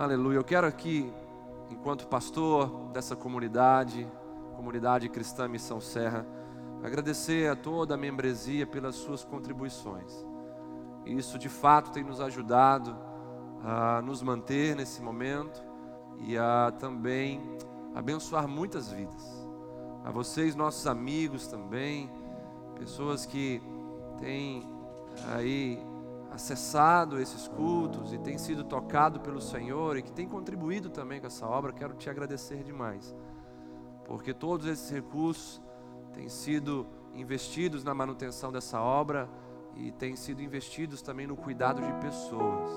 Aleluia. Eu quero aqui, enquanto pastor dessa comunidade, comunidade cristã Missão Serra, agradecer a toda a membresia pelas suas contribuições. Isso de fato tem nos ajudado a nos manter nesse momento e a também abençoar muitas vidas. A vocês, nossos amigos também, pessoas que têm aí acessado esses cultos e têm sido tocado pelo Senhor e que têm contribuído também com essa obra, quero te agradecer demais. Porque todos esses recursos têm sido investidos na manutenção dessa obra e têm sido investidos também no cuidado de pessoas.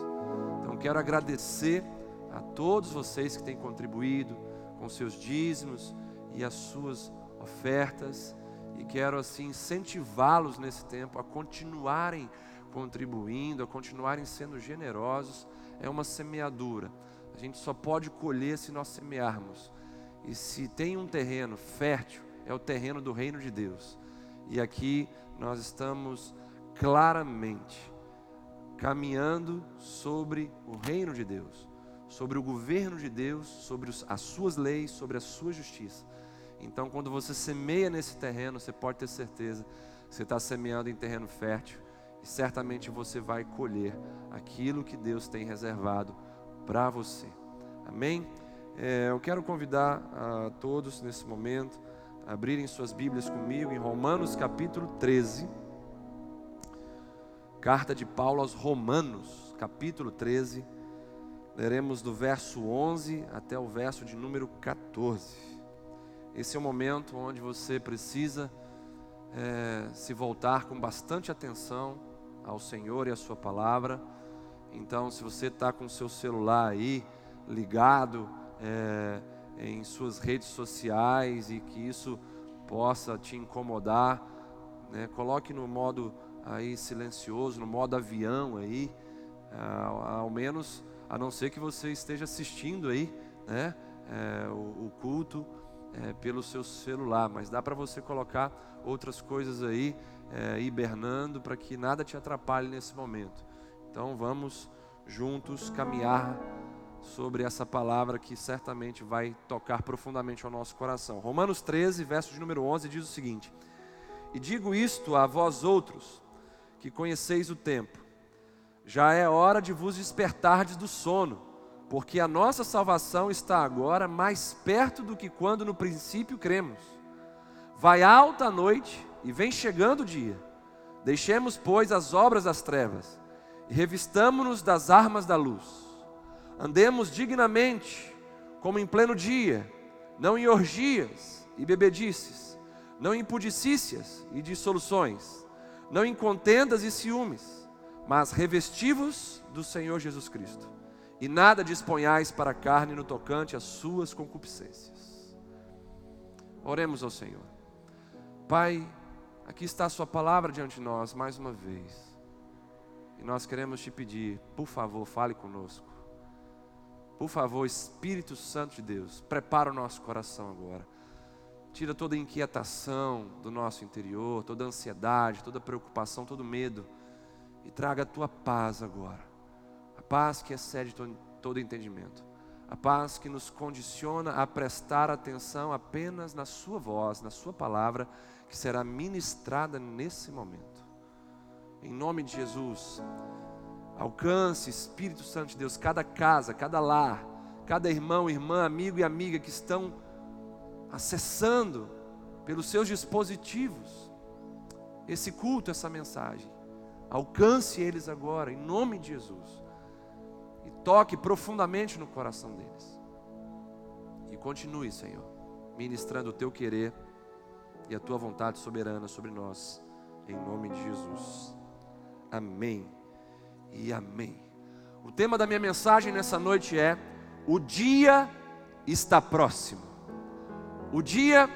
Então quero agradecer a todos vocês que têm contribuído com seus dízimos e as suas ofertas e quero assim incentivá-los nesse tempo a continuarem contribuindo, a continuarem sendo generosos. É uma semeadura. A gente só pode colher se nós semearmos. E se tem um terreno fértil, é o terreno do reino de Deus. E aqui nós estamos claramente caminhando sobre o reino de Deus, sobre o governo de Deus, sobre as suas leis, sobre a sua justiça. Então, quando você semeia nesse terreno, você pode ter certeza que você está semeando em terreno fértil e certamente você vai colher aquilo que Deus tem reservado para você. Amém? É, eu quero convidar a todos nesse momento a abrirem suas Bíblias comigo em Romanos capítulo 13. Carta de Paulo aos Romanos, capítulo 13. Leremos do verso 11 até o verso de número 14. Esse é o momento onde você precisa é, se voltar com bastante atenção ao Senhor e à Sua palavra. Então, se você está com o seu celular aí ligado é, em suas redes sociais e que isso possa te incomodar, né, coloque no modo aí silencioso, no modo avião aí, ao, ao menos, a não ser que você esteja assistindo aí, né, é, o, o, culto é, pelo seu celular, mas dá para você colocar outras coisas aí é, hibernando para que nada te atrapalhe nesse momento. Então vamos juntos caminhar sobre essa palavra que certamente vai tocar profundamente ao nosso coração. Romanos 13, verso de número 11 diz o seguinte: E digo isto a vós outros, que conheceis o tempo, já é hora de vos despertardes do sono, porque a nossa salvação está agora mais perto do que quando no princípio cremos. Vai alta a noite e vem chegando o dia. Deixemos, pois, as obras das trevas e revistamo-nos das armas da luz. Andemos dignamente, como em pleno dia, não em orgias e bebedices, não em pudicícias e dissoluções, não em contendas e ciúmes, mas revestivos do Senhor Jesus Cristo. E nada disponhais para a carne no tocante às suas concupiscências. Oremos ao Senhor. Pai, Aqui está a Sua palavra diante de nós mais uma vez. E nós queremos te pedir, por favor, fale conosco. Por favor, Espírito Santo de Deus, prepara o nosso coração agora. Tira toda inquietação do nosso interior, toda ansiedade, toda preocupação, todo medo. E traga a tua paz agora. Paz que excede todo entendimento. A paz que nos condiciona a prestar atenção apenas na Sua voz, na Sua palavra que será ministrada nesse momento. Em nome de Jesus, alcance, Espírito Santo de Deus, cada casa, cada lar, cada irmão, irmã, amigo e amiga que estão acessando pelos seus dispositivos esse culto, essa mensagem. Alcance eles agora, em nome de Jesus. Toque profundamente no coração deles. E continue, Senhor, ministrando o teu querer e a tua vontade soberana sobre nós, em nome de Jesus. Amém e amém. O tema da minha mensagem nessa noite é: O dia está próximo. O dia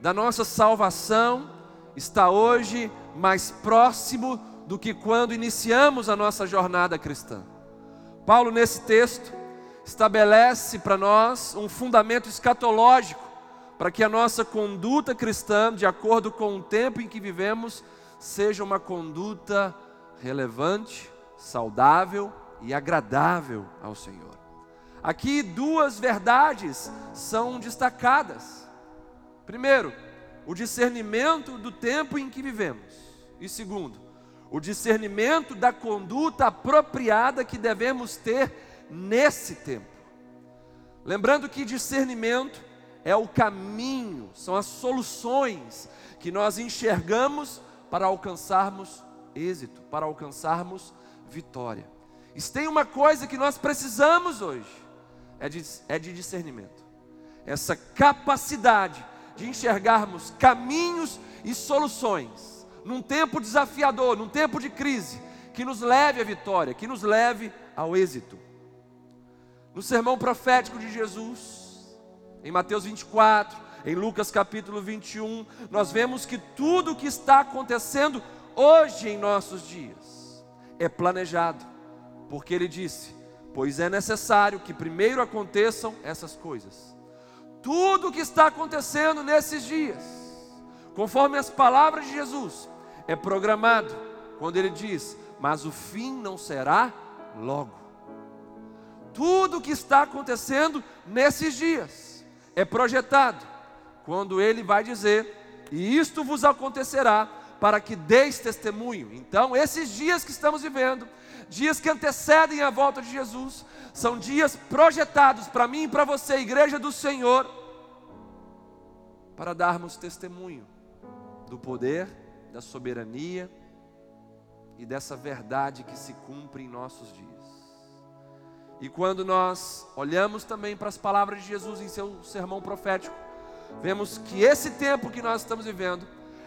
da nossa salvação está hoje mais próximo do que quando iniciamos a nossa jornada cristã. Paulo, nesse texto, estabelece para nós um fundamento escatológico para que a nossa conduta cristã, de acordo com o tempo em que vivemos, seja uma conduta relevante, saudável e agradável ao Senhor. Aqui duas verdades são destacadas. Primeiro, o discernimento do tempo em que vivemos. E segundo, o discernimento da conduta apropriada que devemos ter nesse tempo. Lembrando que discernimento é o caminho, são as soluções que nós enxergamos para alcançarmos êxito, para alcançarmos vitória. E se tem uma coisa que nós precisamos hoje, é de, é de discernimento. Essa capacidade de enxergarmos caminhos e soluções num tempo desafiador, num tempo de crise, que nos leve à vitória, que nos leve ao êxito. No sermão profético de Jesus, em Mateus 24, em Lucas capítulo 21, nós vemos que tudo o que está acontecendo hoje em nossos dias é planejado, porque ele disse: Pois é necessário que primeiro aconteçam essas coisas. Tudo o que está acontecendo nesses dias, conforme as palavras de Jesus, é programado, quando ele diz: Mas o fim não será logo. Tudo o que está acontecendo nesses dias é projetado, quando ele vai dizer: E isto vos acontecerá para que deis testemunho. Então, esses dias que estamos vivendo, dias que antecedem a volta de Jesus, são dias projetados para mim e para você, igreja do Senhor, para darmos testemunho do poder, da soberania e dessa verdade que se cumpre em nossos dias. E quando nós olhamos também para as palavras de Jesus em seu sermão profético, vemos que esse tempo que nós estamos vivendo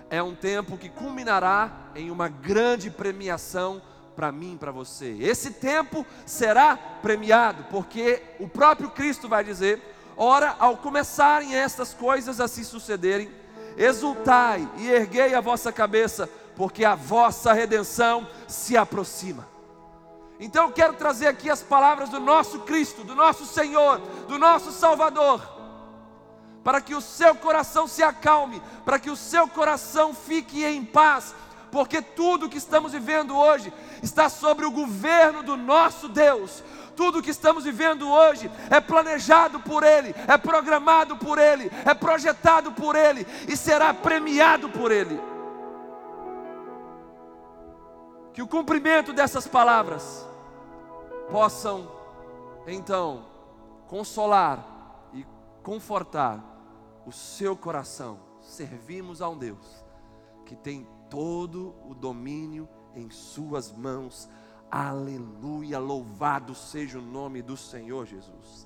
é um tempo que culminará em uma grande premiação para mim, para você. Esse tempo será premiado, porque o próprio Cristo vai dizer: ora, ao começarem estas coisas a se sucederem, exultai e erguei a vossa cabeça, porque a vossa redenção se aproxima. Então eu quero trazer aqui as palavras do nosso Cristo, do nosso Senhor, do nosso Salvador, para que o seu coração se acalme, para que o seu coração fique em paz, porque tudo que estamos vivendo hoje está sobre o governo do nosso Deus. Tudo que estamos vivendo hoje é planejado por Ele, é programado por Ele, é projetado por Ele e será premiado por Ele. Que o cumprimento dessas palavras possam, então, consolar e confortar o seu coração. Servimos a um Deus que tem todo o domínio em Suas mãos. Aleluia, louvado seja o nome do Senhor Jesus.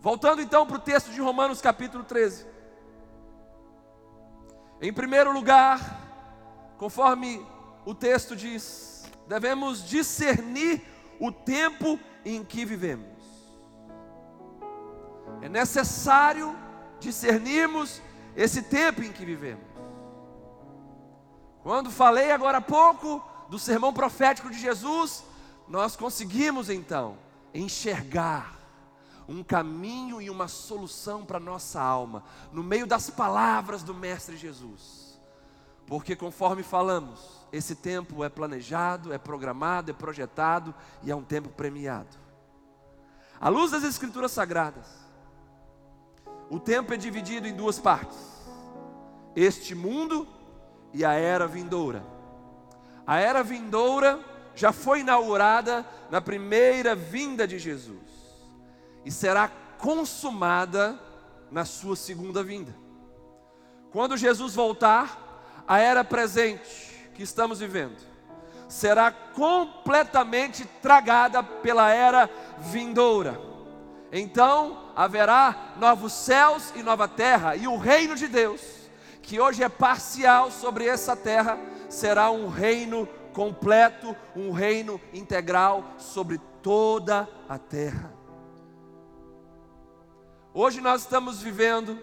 Voltando então para o texto de Romanos capítulo 13. Em primeiro lugar, conforme o texto diz, devemos discernir o tempo em que vivemos. É necessário discernirmos esse tempo em que vivemos. Quando falei agora há pouco do sermão profético de Jesus, nós conseguimos então enxergar um caminho e uma solução para nossa alma, no meio das palavras do Mestre Jesus. Porque conforme falamos, esse tempo é planejado, é programado, é projetado e é um tempo premiado. À luz das Escrituras Sagradas, o tempo é dividido em duas partes: este mundo e a era vindoura. A era vindoura já foi inaugurada na primeira vinda de Jesus e será consumada na sua segunda vinda. Quando Jesus voltar, a era presente que estamos vivendo será completamente tragada pela era vindoura. Então haverá novos céus e nova terra, e o reino de Deus que hoje é parcial sobre essa terra, será um reino completo, um reino integral sobre toda a terra. Hoje nós estamos vivendo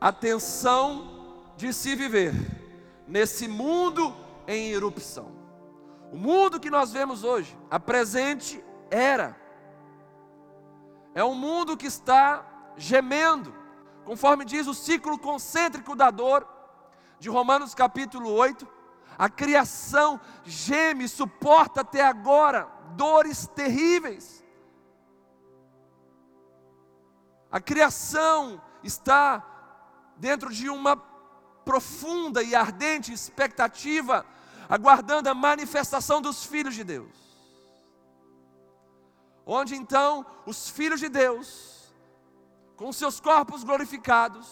a tensão de se viver nesse mundo em erupção. O mundo que nós vemos hoje, a presente era, é um mundo que está gemendo, Conforme diz o ciclo concêntrico da dor, de Romanos capítulo 8, a criação geme, suporta até agora dores terríveis. A criação está dentro de uma profunda e ardente expectativa, aguardando a manifestação dos filhos de Deus. Onde então os filhos de Deus, com seus corpos glorificados,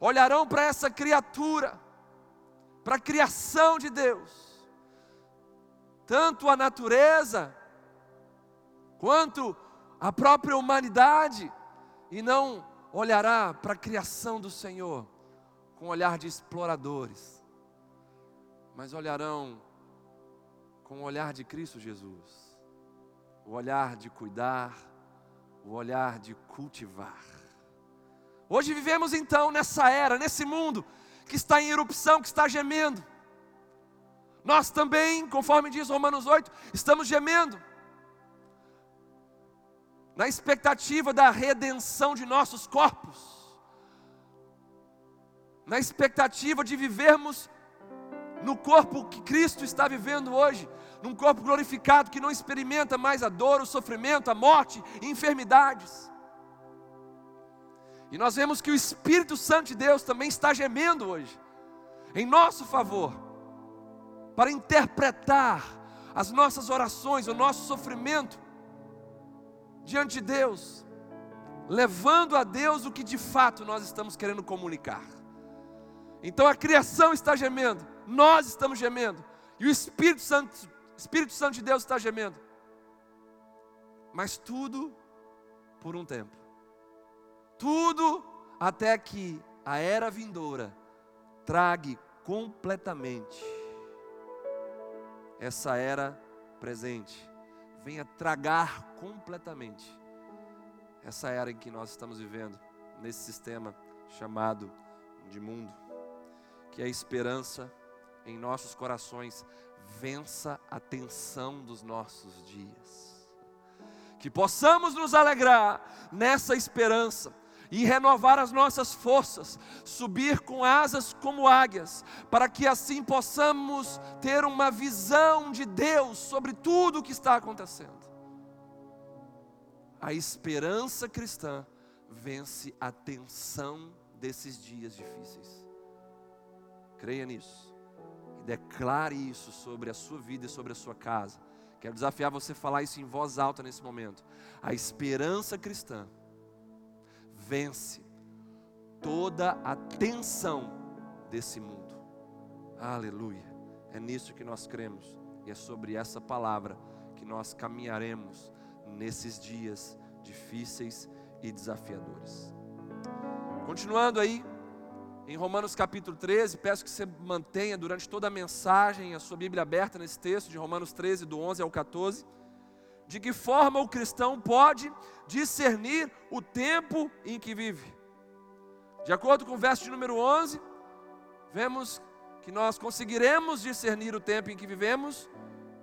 olharão para essa criatura, para a criação de Deus, tanto a natureza, quanto a própria humanidade, e não olhará para a criação do Senhor com olhar de exploradores, mas olharão com o olhar de Cristo Jesus, o olhar de cuidar, o olhar de cultivar. Hoje vivemos então nessa era, nesse mundo que está em erupção, que está gemendo. Nós também, conforme diz Romanos 8, estamos gemendo na expectativa da redenção de nossos corpos, na expectativa de vivermos no corpo que Cristo está vivendo hoje, num corpo glorificado que não experimenta mais a dor, o sofrimento, a morte enfermidades. E nós vemos que o Espírito Santo de Deus também está gemendo hoje, em nosso favor, para interpretar as nossas orações, o nosso sofrimento, diante de Deus, levando a Deus o que de fato nós estamos querendo comunicar. Então a criação está gemendo, nós estamos gemendo, e o Espírito Santo, Espírito Santo de Deus está gemendo. Mas tudo por um tempo. Tudo até que a era vindoura trague completamente essa era presente venha tragar completamente essa era em que nós estamos vivendo, nesse sistema chamado de mundo. Que a esperança em nossos corações vença a tensão dos nossos dias. Que possamos nos alegrar nessa esperança e renovar as nossas forças, subir com asas como águias, para que assim possamos ter uma visão de Deus sobre tudo o que está acontecendo. A esperança cristã vence a tensão desses dias difíceis. Creia nisso e declare isso sobre a sua vida e sobre a sua casa. Quero desafiar você a falar isso em voz alta nesse momento. A esperança cristã vence toda a tensão desse mundo. Aleluia. É nisso que nós cremos e é sobre essa palavra que nós caminharemos nesses dias difíceis e desafiadores. Continuando aí, em Romanos capítulo 13, peço que você mantenha durante toda a mensagem a sua Bíblia aberta nesse texto de Romanos 13, do 11 ao 14 de que forma o cristão pode discernir o tempo em que vive. De acordo com o verso de número 11, vemos que nós conseguiremos discernir o tempo em que vivemos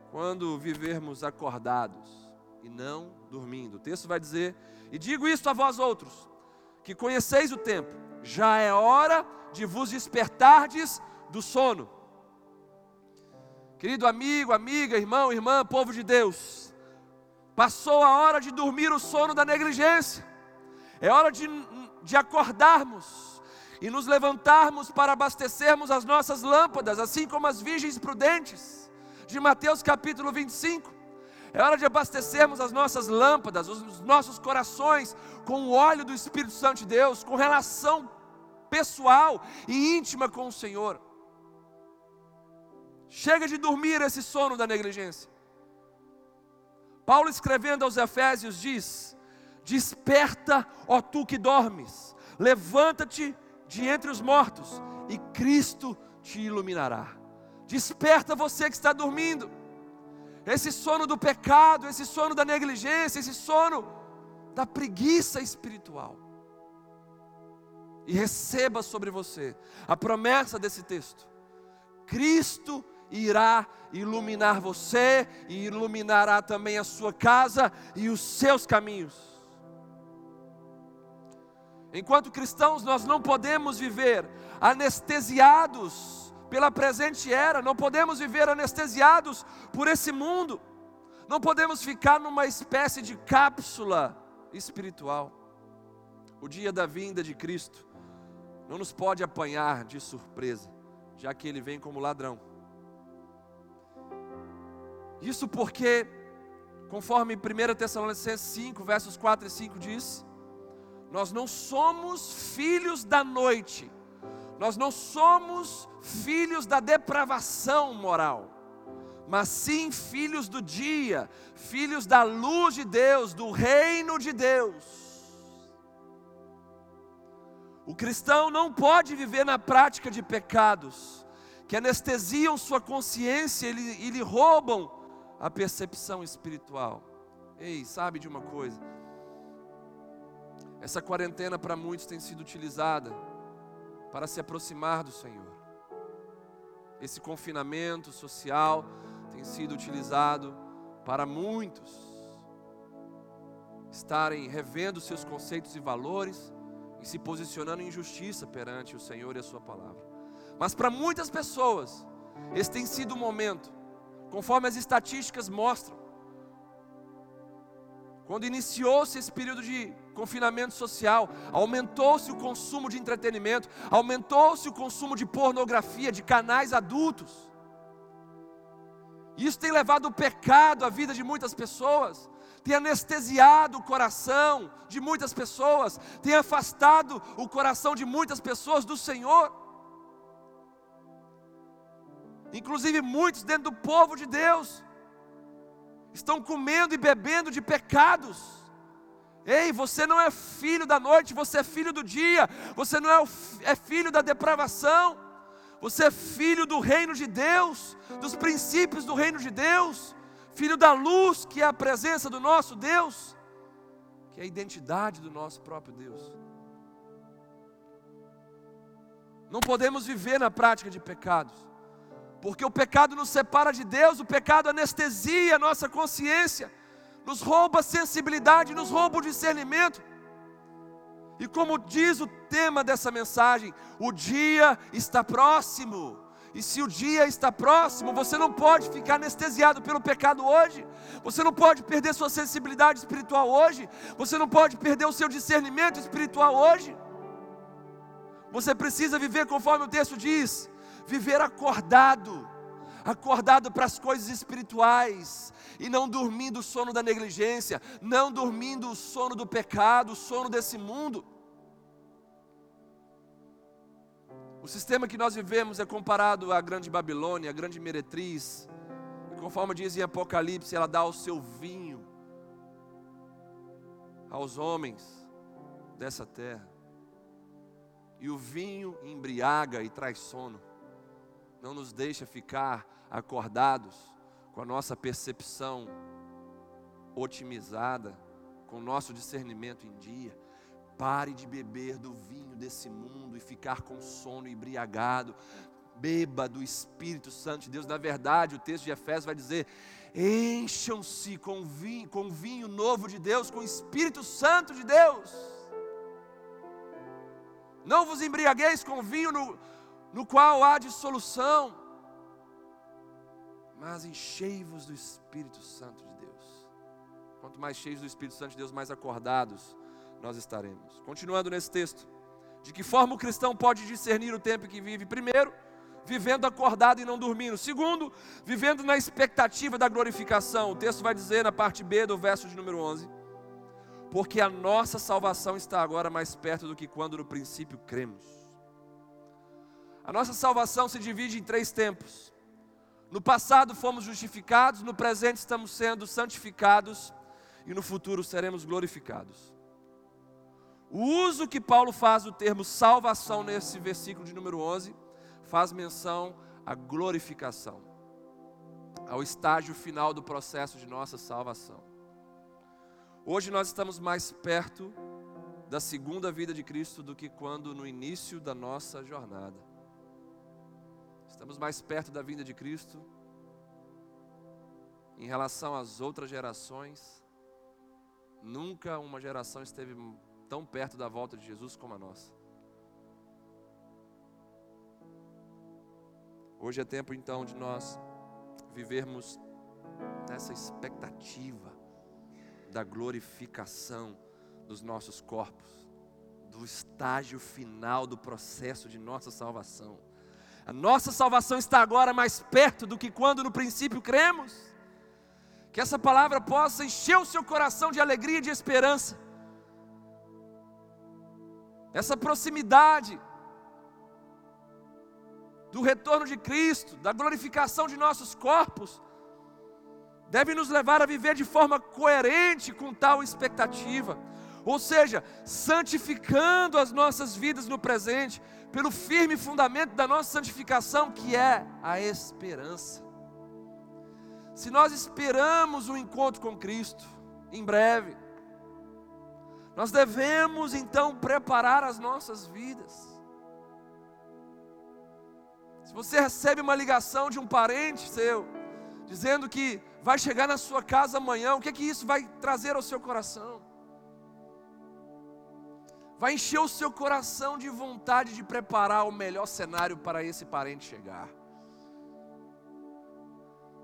quando vivermos acordados e não dormindo. O texto vai dizer: E digo isto a vós outros, que conheceis o tempo, já é hora de vos despertardes do sono. Querido amigo, amiga, irmão, irmã, povo de Deus, Passou a hora de dormir o sono da negligência. É hora de, de acordarmos e nos levantarmos para abastecermos as nossas lâmpadas, assim como as virgens prudentes, de Mateus capítulo 25. É hora de abastecermos as nossas lâmpadas, os nossos corações com o óleo do Espírito Santo de Deus, com relação pessoal e íntima com o Senhor. Chega de dormir esse sono da negligência. Paulo escrevendo aos Efésios diz: Desperta, ó tu que dormes, levanta-te de entre os mortos, e Cristo te iluminará. Desperta você que está dormindo. Esse sono do pecado, esse sono da negligência, esse sono da preguiça espiritual. E receba sobre você a promessa desse texto. Cristo irá iluminar você e iluminará também a sua casa e os seus caminhos. Enquanto cristãos, nós não podemos viver anestesiados pela presente era, não podemos viver anestesiados por esse mundo, não podemos ficar numa espécie de cápsula espiritual. o dia da vinda de Cristo não nos pode apanhar de surpresa, já que ele vem como ladrão. Isso porque, conforme 1 Tessalonicenses 5, versos 4 e 5 diz, nós não somos filhos da noite, nós não somos filhos da depravação moral, mas sim filhos do dia, filhos da luz de Deus, do reino de Deus. O cristão não pode viver na prática de pecados que anestesiam sua consciência e lhe roubam a percepção espiritual. Ei, sabe de uma coisa? Essa quarentena para muitos tem sido utilizada para se aproximar do Senhor. Esse confinamento social tem sido utilizado para muitos estarem revendo seus conceitos e valores e se posicionando em justiça perante o Senhor e a Sua palavra. Mas para muitas pessoas, esse tem sido o momento, conforme as estatísticas mostram, quando iniciou-se esse período de confinamento social, aumentou-se o consumo de entretenimento, aumentou-se o consumo de pornografia, de canais adultos. Isso tem levado o pecado à vida de muitas pessoas, tem anestesiado o coração de muitas pessoas, tem afastado o coração de muitas pessoas do Senhor. Inclusive muitos dentro do povo de Deus estão comendo e bebendo de pecados. Ei, você não é filho da noite, você é filho do dia, você não é, o, é filho da depravação, você é filho do reino de Deus, dos princípios do reino de Deus, filho da luz, que é a presença do nosso Deus, que é a identidade do nosso próprio Deus. Não podemos viver na prática de pecados, porque o pecado nos separa de Deus, o pecado anestesia a nossa consciência, nos rouba a sensibilidade, nos rouba o discernimento. E como diz o tema dessa mensagem, o dia está próximo. E se o dia está próximo, você não pode ficar anestesiado pelo pecado hoje. Você não pode perder sua sensibilidade espiritual hoje. Você não pode perder o seu discernimento espiritual hoje. Você precisa viver conforme o texto diz: viver acordado, acordado para as coisas espirituais, e não dormindo o sono da negligência, não dormindo o sono do pecado, o sono desse mundo. O sistema que nós vivemos é comparado à grande Babilônia, à grande meretriz. E conforme diz em Apocalipse, ela dá o seu vinho aos homens dessa terra. E o vinho embriaga e traz sono. Não nos deixa ficar acordados com a nossa percepção otimizada, com o nosso discernimento em dia. Pare de beber do vinho desse mundo e ficar com sono embriagado. Beba do Espírito Santo de Deus. Na verdade, o texto de Efésios vai dizer: encham-se com vinho, com vinho novo de Deus, com o Espírito Santo de Deus. Não vos embriagueis com vinho no, no qual há dissolução, mas enchei-vos do Espírito Santo de Deus. Quanto mais cheios do Espírito Santo de Deus, mais acordados nós estaremos. Continuando nesse texto, de que forma o cristão pode discernir o tempo que vive? Primeiro, vivendo acordado e não dormindo. Segundo, vivendo na expectativa da glorificação. O texto vai dizer na parte B do verso de número 11: Porque a nossa salvação está agora mais perto do que quando no princípio cremos. A nossa salvação se divide em três tempos. No passado fomos justificados, no presente estamos sendo santificados e no futuro seremos glorificados. O uso que Paulo faz do termo salvação nesse versículo de número 11 faz menção à glorificação, ao estágio final do processo de nossa salvação. Hoje nós estamos mais perto da segunda vida de Cristo do que quando no início da nossa jornada. Estamos mais perto da vinda de Cristo em relação às outras gerações. Nunca uma geração esteve tão perto da volta de Jesus como a nossa. Hoje é tempo então de nós vivermos nessa expectativa da glorificação dos nossos corpos. do estágio final do processo de nossa salvação. A nossa salvação está agora mais perto do que quando no princípio cremos. Que essa palavra possa encher o seu coração de alegria e de esperança. Essa proximidade do retorno de Cristo, da glorificação de nossos corpos, deve nos levar a viver de forma coerente com tal expectativa, ou seja, santificando as nossas vidas no presente, pelo firme fundamento da nossa santificação, que é a esperança. Se nós esperamos um encontro com Cristo, em breve, nós devemos então preparar as nossas vidas. Se você recebe uma ligação de um parente seu, dizendo que vai chegar na sua casa amanhã, o que é que isso vai trazer ao seu coração? Vai encher o seu coração de vontade de preparar o melhor cenário para esse parente chegar.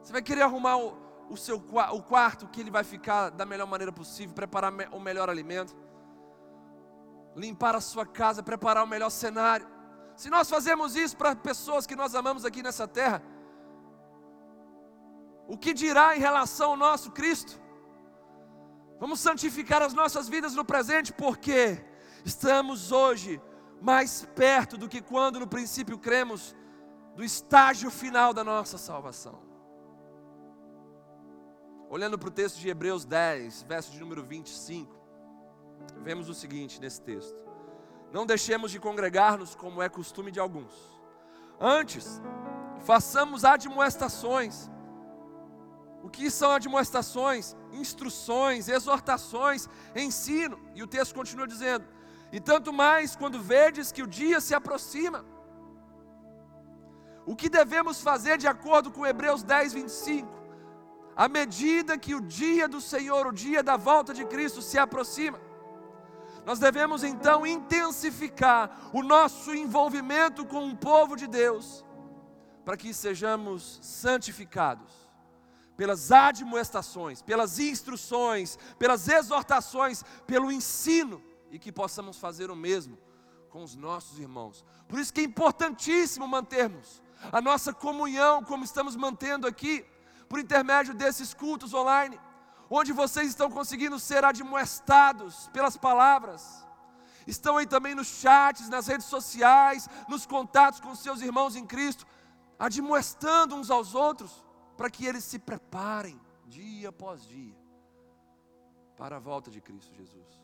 Você vai querer arrumar o, o seu o quarto que ele vai ficar da melhor maneira possível, preparar o melhor alimento, limpar a sua casa, preparar o melhor cenário. Se nós fazemos isso para pessoas que nós amamos aqui nessa terra, o que dirá em relação ao nosso Cristo? Vamos santificar as nossas vidas no presente, porque estamos hoje mais perto do que quando no princípio cremos do estágio final da nossa salvação. Olhando para o texto de Hebreus 10, verso de número 25, vemos o seguinte nesse texto: Não deixemos de congregar-nos como é costume de alguns, antes, façamos admoestações o que são admoestações, instruções, exortações, ensino? E o texto continua dizendo: E tanto mais quando vedes que o dia se aproxima. O que devemos fazer de acordo com Hebreus 10, 25? À medida que o dia do Senhor, o dia da volta de Cristo se aproxima, nós devemos então intensificar o nosso envolvimento com o povo de Deus, para que sejamos santificados pelas admoestações, pelas instruções, pelas exortações, pelo ensino e que possamos fazer o mesmo com os nossos irmãos. Por isso que é importantíssimo mantermos a nossa comunhão, como estamos mantendo aqui, por intermédio desses cultos online, onde vocês estão conseguindo ser admoestados pelas palavras. Estão aí também nos chats, nas redes sociais, nos contatos com seus irmãos em Cristo, admoestando uns aos outros para que eles se preparem dia após dia para a volta de Cristo Jesus,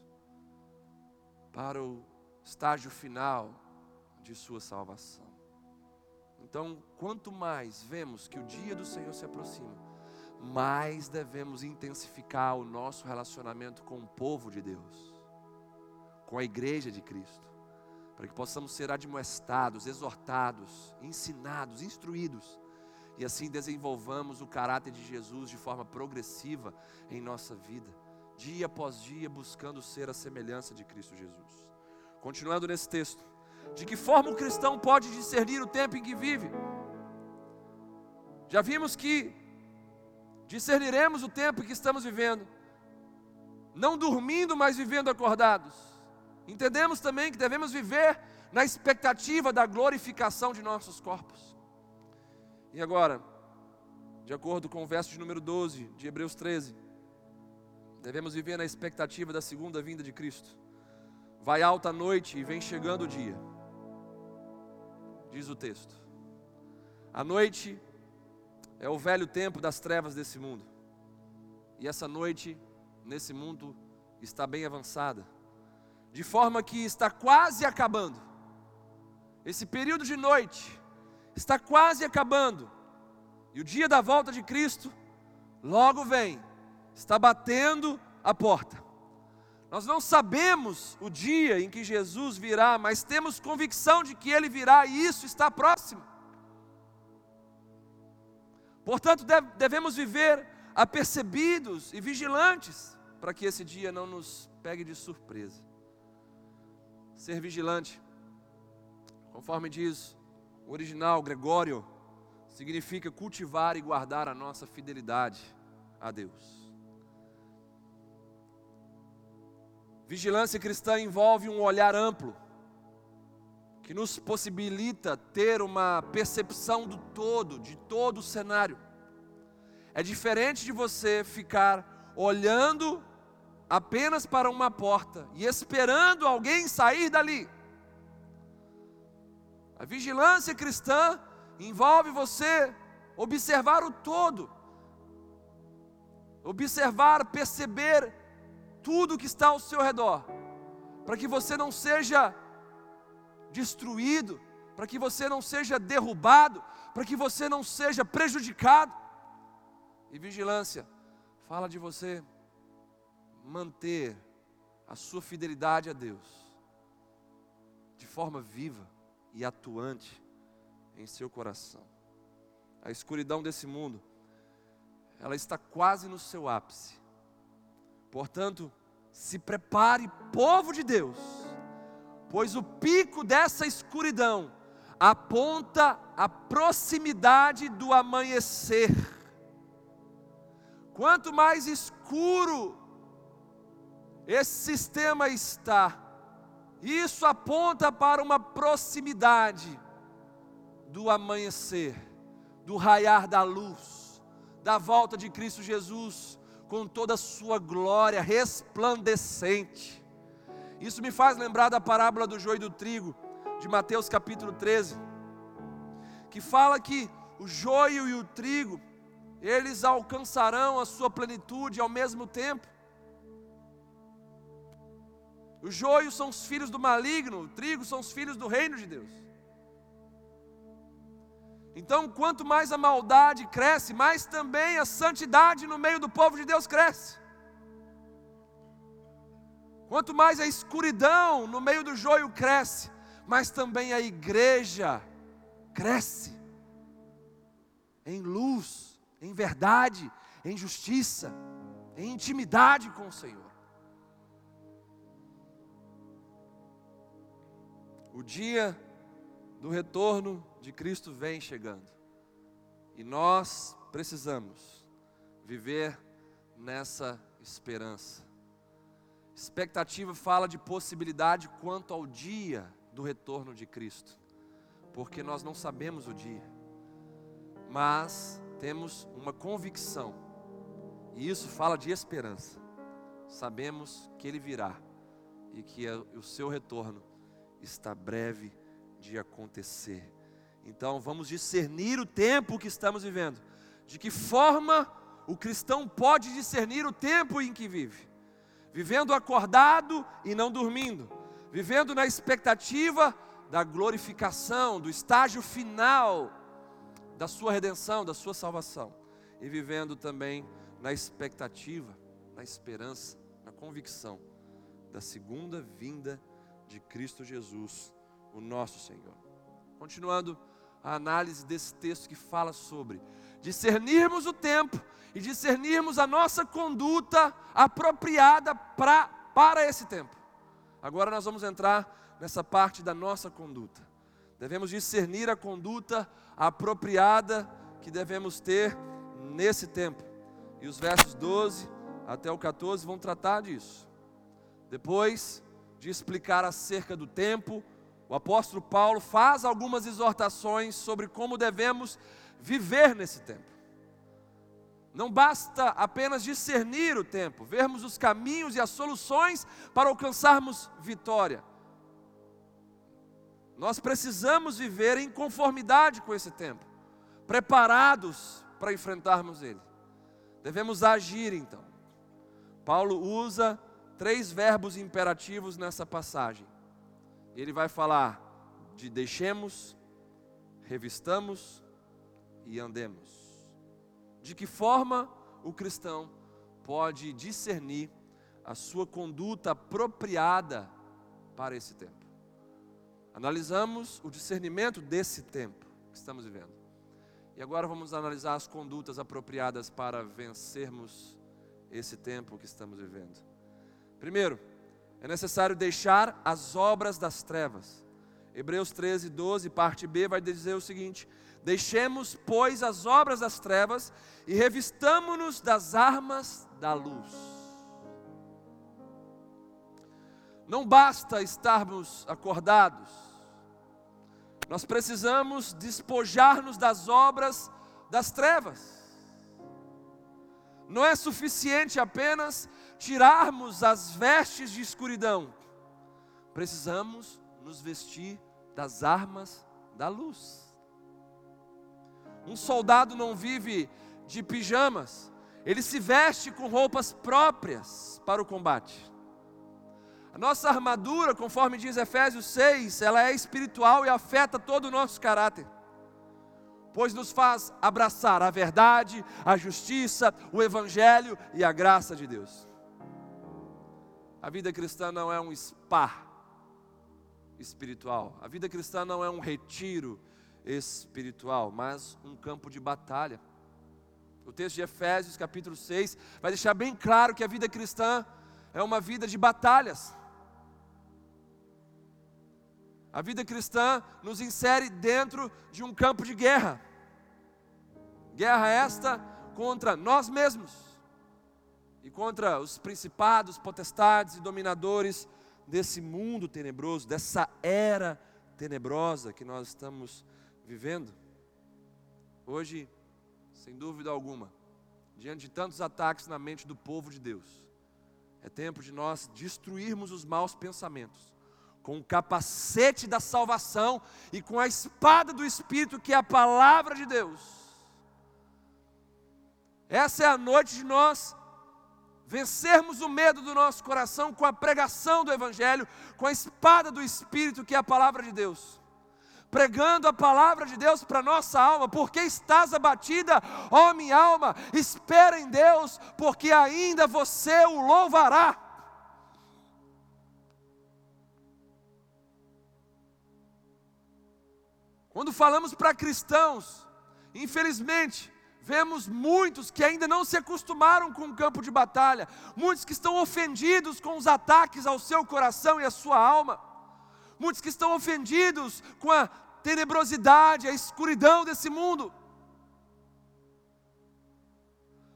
para o estágio final de sua salvação. Então, quanto mais vemos que o dia do Senhor se aproxima, mais devemos intensificar o nosso relacionamento com o povo de Deus, com a igreja de Cristo, para que possamos ser admoestados, exortados, ensinados, instruídos e assim desenvolvamos o caráter de Jesus de forma progressiva em nossa vida, dia após dia, buscando ser a semelhança de Cristo Jesus. Continuando nesse texto, de que forma o cristão pode discernir o tempo em que vive? Já vimos que discerniremos o tempo em que estamos vivendo, não dormindo, mas vivendo acordados. Entendemos também que devemos viver na expectativa da glorificação de nossos corpos. E agora, de acordo com o verso de número 12 de Hebreus 13, devemos viver na expectativa da segunda vinda de Cristo. Vai alta a noite e vem chegando o dia, diz o texto. A noite é o velho tempo das trevas desse mundo, e essa noite, nesse mundo, está bem avançada, de forma que está quase acabando. Esse período de noite está quase acabando. E o dia da volta de Cristo logo vem, está batendo a porta. Nós não sabemos o dia em que Jesus virá, mas temos convicção de que ele virá e isso está próximo. Portanto, devemos viver apercebidos e vigilantes para que esse dia não nos pegue de surpresa. Ser vigilante, conforme diz o original, Gregório, significa cultivar e guardar a nossa fidelidade a Deus. Vigilância cristã envolve um olhar amplo, que nos possibilita ter uma percepção do todo, de todo o cenário. É diferente de você ficar olhando apenas para uma porta e esperando alguém sair dali. A vigilância cristã envolve você observar o todo, observar, perceber tudo que está ao seu redor, para que você não seja destruído, para que você não seja derrubado, para que você não seja prejudicado. E vigilância fala de você manter a sua fidelidade a Deus de forma viva e atuante em seu coração. A escuridão desse mundo, ela está quase no seu ápice. Portanto, se prepare, povo de Deus, pois o pico dessa escuridão aponta a proximidade do amanhecer. Quanto mais escuro esse sistema está, isso aponta para uma proximidade do amanhecer, do raiar da luz, da volta de Cristo Jesus com toda a sua glória resplandecente. Isso me faz lembrar da parábola do joio e do trigo, de Mateus capítulo 13, que fala que o joio e o trigo, eles alcançarão a sua plenitude ao mesmo tempo. Os joios são os filhos do maligno, o trigo são os filhos do reino de Deus. Então, quanto mais a maldade cresce, mais também a santidade no meio do povo de Deus cresce. Quanto mais a escuridão no meio do joio cresce, mais também a igreja cresce em luz, em verdade, em justiça, em intimidade com o Senhor. O dia do retorno de Cristo vem chegando. E nós precisamos viver nessa esperança. Expectativa fala de possibilidade quanto ao dia do retorno de Cristo, porque nós não sabemos o dia, mas temos uma convicção, e isso fala de esperança. Sabemos que Ele virá e que o seu retorno está breve de acontecer. Então vamos discernir o tempo que estamos vivendo. De que forma o cristão pode discernir o tempo em que vive? Vivendo acordado e não dormindo, vivendo na expectativa da glorificação, do estágio final da sua redenção, da sua salvação, e vivendo também na expectativa, na esperança, na convicção da segunda vinda de Cristo Jesus, o nosso Senhor. Continuando a análise desse texto que fala sobre discernirmos o tempo e discernirmos a nossa conduta apropriada pra, para esse tempo. Agora nós vamos entrar nessa parte da nossa conduta. Devemos discernir a conduta apropriada que devemos ter nesse tempo. E os versos 12 até o 14 vão tratar disso. Depois de explicar acerca do tempo, o apóstolo Paulo faz algumas exortações sobre como devemos viver nesse tempo. Não basta apenas discernir o tempo, vermos os caminhos e as soluções para alcançarmos vitória. Nós precisamos viver em conformidade com esse tempo, preparados para enfrentarmos ele. Devemos agir então. Paulo usa três verbos imperativos nessa passagem ele vai falar de deixemos, revistamos e andemos. De que forma o cristão pode discernir a sua conduta apropriada para esse tempo? Analisamos o discernimento desse tempo que estamos vivendo. E agora vamos analisar as condutas apropriadas para vencermos esse tempo que estamos vivendo. Primeiro, é necessário deixar as obras das trevas. Hebreus 13, 12, parte B, vai dizer o seguinte: Deixemos, pois, as obras das trevas e revistamo-nos das armas da luz. Não basta estarmos acordados, nós precisamos despojar-nos das obras das trevas. Não é suficiente apenas tirarmos as vestes de escuridão, precisamos nos vestir das armas da luz. Um soldado não vive de pijamas, ele se veste com roupas próprias para o combate. A nossa armadura, conforme diz Efésios 6, ela é espiritual e afeta todo o nosso caráter. Pois nos faz abraçar a verdade, a justiça, o evangelho e a graça de Deus. A vida cristã não é um spa espiritual. A vida cristã não é um retiro espiritual, mas um campo de batalha. O texto de Efésios, capítulo 6, vai deixar bem claro que a vida cristã é uma vida de batalhas. A vida cristã nos insere dentro de um campo de guerra. Guerra esta contra nós mesmos e contra os principados, potestades e dominadores desse mundo tenebroso, dessa era tenebrosa que nós estamos vivendo. Hoje, sem dúvida alguma, diante de tantos ataques na mente do povo de Deus, é tempo de nós destruirmos os maus pensamentos com o capacete da salvação e com a espada do Espírito, que é a palavra de Deus. Essa é a noite de nós vencermos o medo do nosso coração com a pregação do Evangelho, com a espada do Espírito, que é a palavra de Deus. Pregando a palavra de Deus para nossa alma, porque estás abatida, ó minha alma, espera em Deus, porque ainda você o louvará. Quando falamos para cristãos, infelizmente, vemos muitos que ainda não se acostumaram com o campo de batalha, muitos que estão ofendidos com os ataques ao seu coração e à sua alma, muitos que estão ofendidos com a tenebrosidade, a escuridão desse mundo.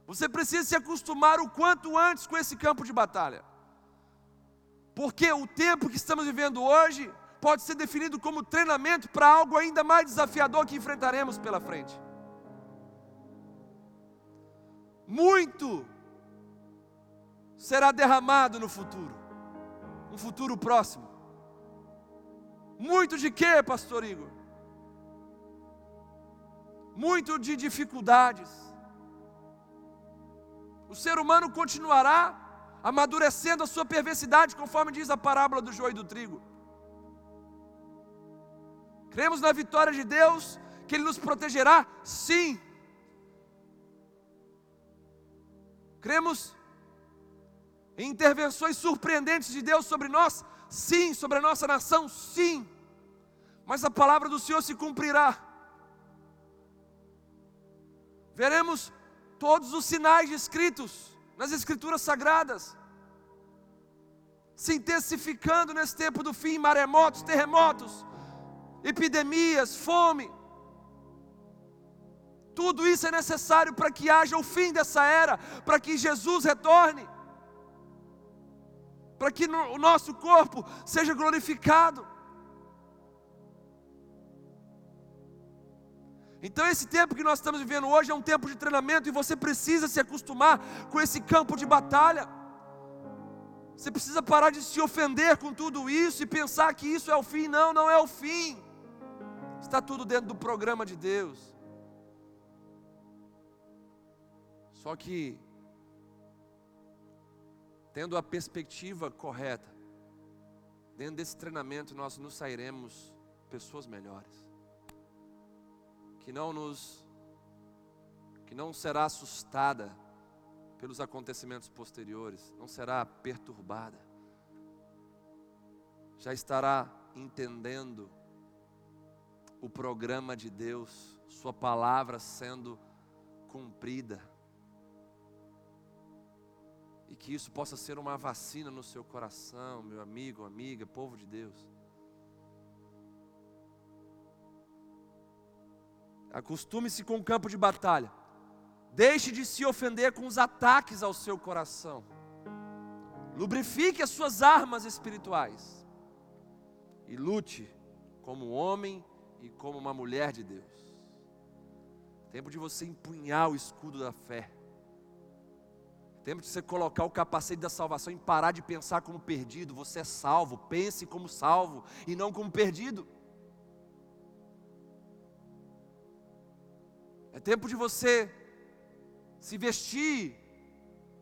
Você precisa se acostumar o quanto antes com esse campo de batalha, porque o tempo que estamos vivendo hoje pode ser definido como treinamento para algo ainda mais desafiador que enfrentaremos pela frente. Muito será derramado no futuro, um futuro próximo. Muito de quê, pastor Igor? Muito de dificuldades. O ser humano continuará amadurecendo a sua perversidade, conforme diz a parábola do joio e do trigo. Cremos na vitória de Deus, que Ele nos protegerá? Sim. Cremos em intervenções surpreendentes de Deus sobre nós? Sim. Sobre a nossa nação? Sim. Mas a palavra do Senhor se cumprirá. Veremos todos os sinais descritos nas Escrituras Sagradas se intensificando nesse tempo do fim maremotos, terremotos, epidemias, fome. Tudo isso é necessário para que haja o fim dessa era, para que Jesus retorne, para que o nosso corpo seja glorificado. Então, esse tempo que nós estamos vivendo hoje é um tempo de treinamento e você precisa se acostumar com esse campo de batalha. Você precisa parar de se ofender com tudo isso e pensar que isso é o fim. Não, não é o fim. Está tudo dentro do programa de Deus. Só que, tendo a perspectiva correta, dentro desse treinamento nós nos sairemos pessoas melhores. Que não nos que não será assustada pelos acontecimentos posteriores, não será perturbada. Já estará entendendo o programa de Deus, Sua palavra sendo cumprida. Que isso possa ser uma vacina no seu coração, meu amigo, amiga, povo de Deus. Acostume-se com o campo de batalha. Deixe de se ofender com os ataques ao seu coração. lubrifique as suas armas espirituais e lute como um homem e como uma mulher de Deus. Tempo de você empunhar o escudo da fé. Tempo de você colocar o capacete da salvação e parar de pensar como perdido. Você é salvo, pense como salvo e não como perdido. É tempo de você se vestir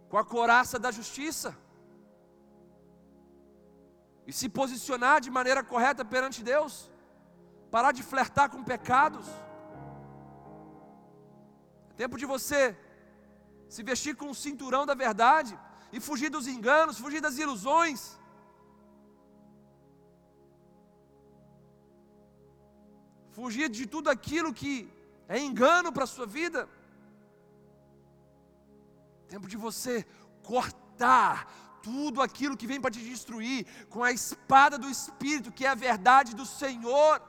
com a coraça da justiça e se posicionar de maneira correta perante Deus, parar de flertar com pecados. É tempo de você se vestir com o cinturão da verdade e fugir dos enganos, fugir das ilusões. Fugir de tudo aquilo que é engano para a sua vida. Tempo de você cortar tudo aquilo que vem para te destruir com a espada do Espírito, que é a verdade do Senhor,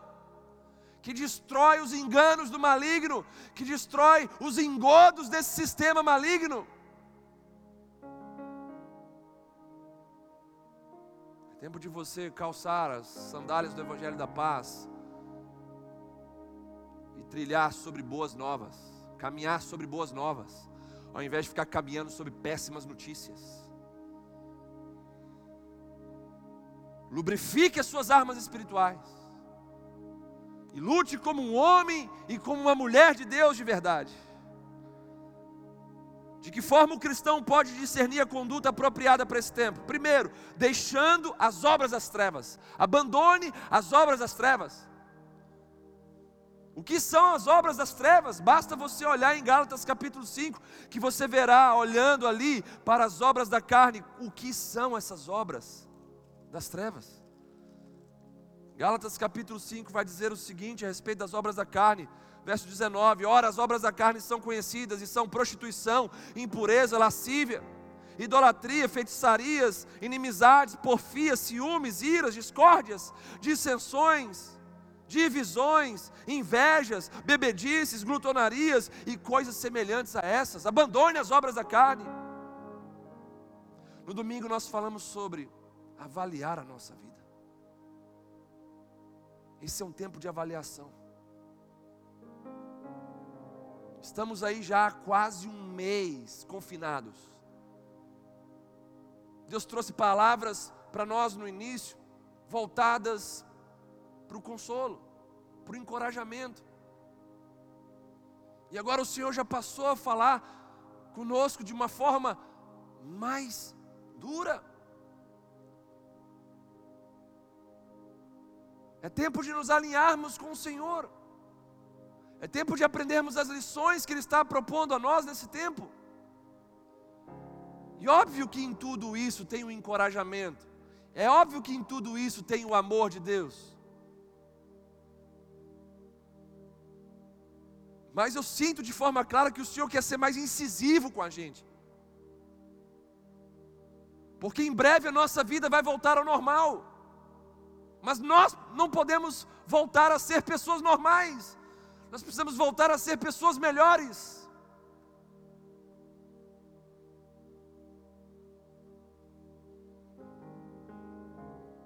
que destrói os enganos do maligno, que destrói os engodos desse sistema maligno. É tempo de você calçar as sandálias do Evangelho da Paz e trilhar sobre boas novas, caminhar sobre boas novas, ao invés de ficar caminhando sobre péssimas notícias. lubrifique as suas armas espirituais, e lute como um homem e como uma mulher de Deus de verdade. De que forma o cristão pode discernir a conduta apropriada para esse tempo? Primeiro, deixando as obras das trevas. Abandone as obras das trevas. O que são as obras das trevas? Basta você olhar em Gálatas capítulo 5, que você verá, olhando ali para as obras da carne, o que são essas obras das trevas. Gálatas capítulo 5 vai dizer o seguinte a respeito das obras da carne, verso 19: Ora, as obras da carne são conhecidas e são prostituição, impureza, lascívia, idolatria, feitiçarias, inimizades, porfias, ciúmes, iras, discórdias, dissensões, divisões, invejas, bebedices, glutonarias e coisas semelhantes a essas. Abandone as obras da carne. No domingo nós falamos sobre avaliar a nossa vida. Esse é um tempo de avaliação. Estamos aí já há quase um mês confinados. Deus trouxe palavras para nós no início, voltadas para o consolo, para o encorajamento. E agora o Senhor já passou a falar conosco de uma forma mais dura. É tempo de nos alinharmos com o Senhor. É tempo de aprendermos as lições que Ele está propondo a nós nesse tempo. E óbvio que em tudo isso tem o um encorajamento. É óbvio que em tudo isso tem o amor de Deus. Mas eu sinto de forma clara que o Senhor quer ser mais incisivo com a gente. Porque em breve a nossa vida vai voltar ao normal. Mas nós não podemos voltar a ser pessoas normais. Nós precisamos voltar a ser pessoas melhores.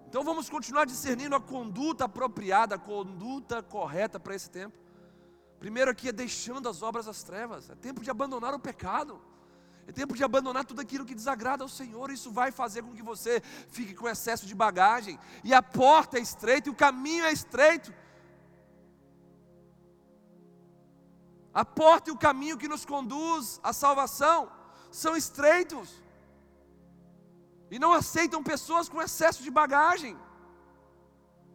Então vamos continuar discernindo a conduta apropriada, a conduta correta para esse tempo. Primeiro aqui é deixando as obras das trevas. É tempo de abandonar o pecado. É tempo de abandonar tudo aquilo que desagrada ao Senhor. Isso vai fazer com que você fique com excesso de bagagem. E a porta é estreita e o caminho é estreito. A porta e o caminho que nos conduz à salvação são estreitos. E não aceitam pessoas com excesso de bagagem.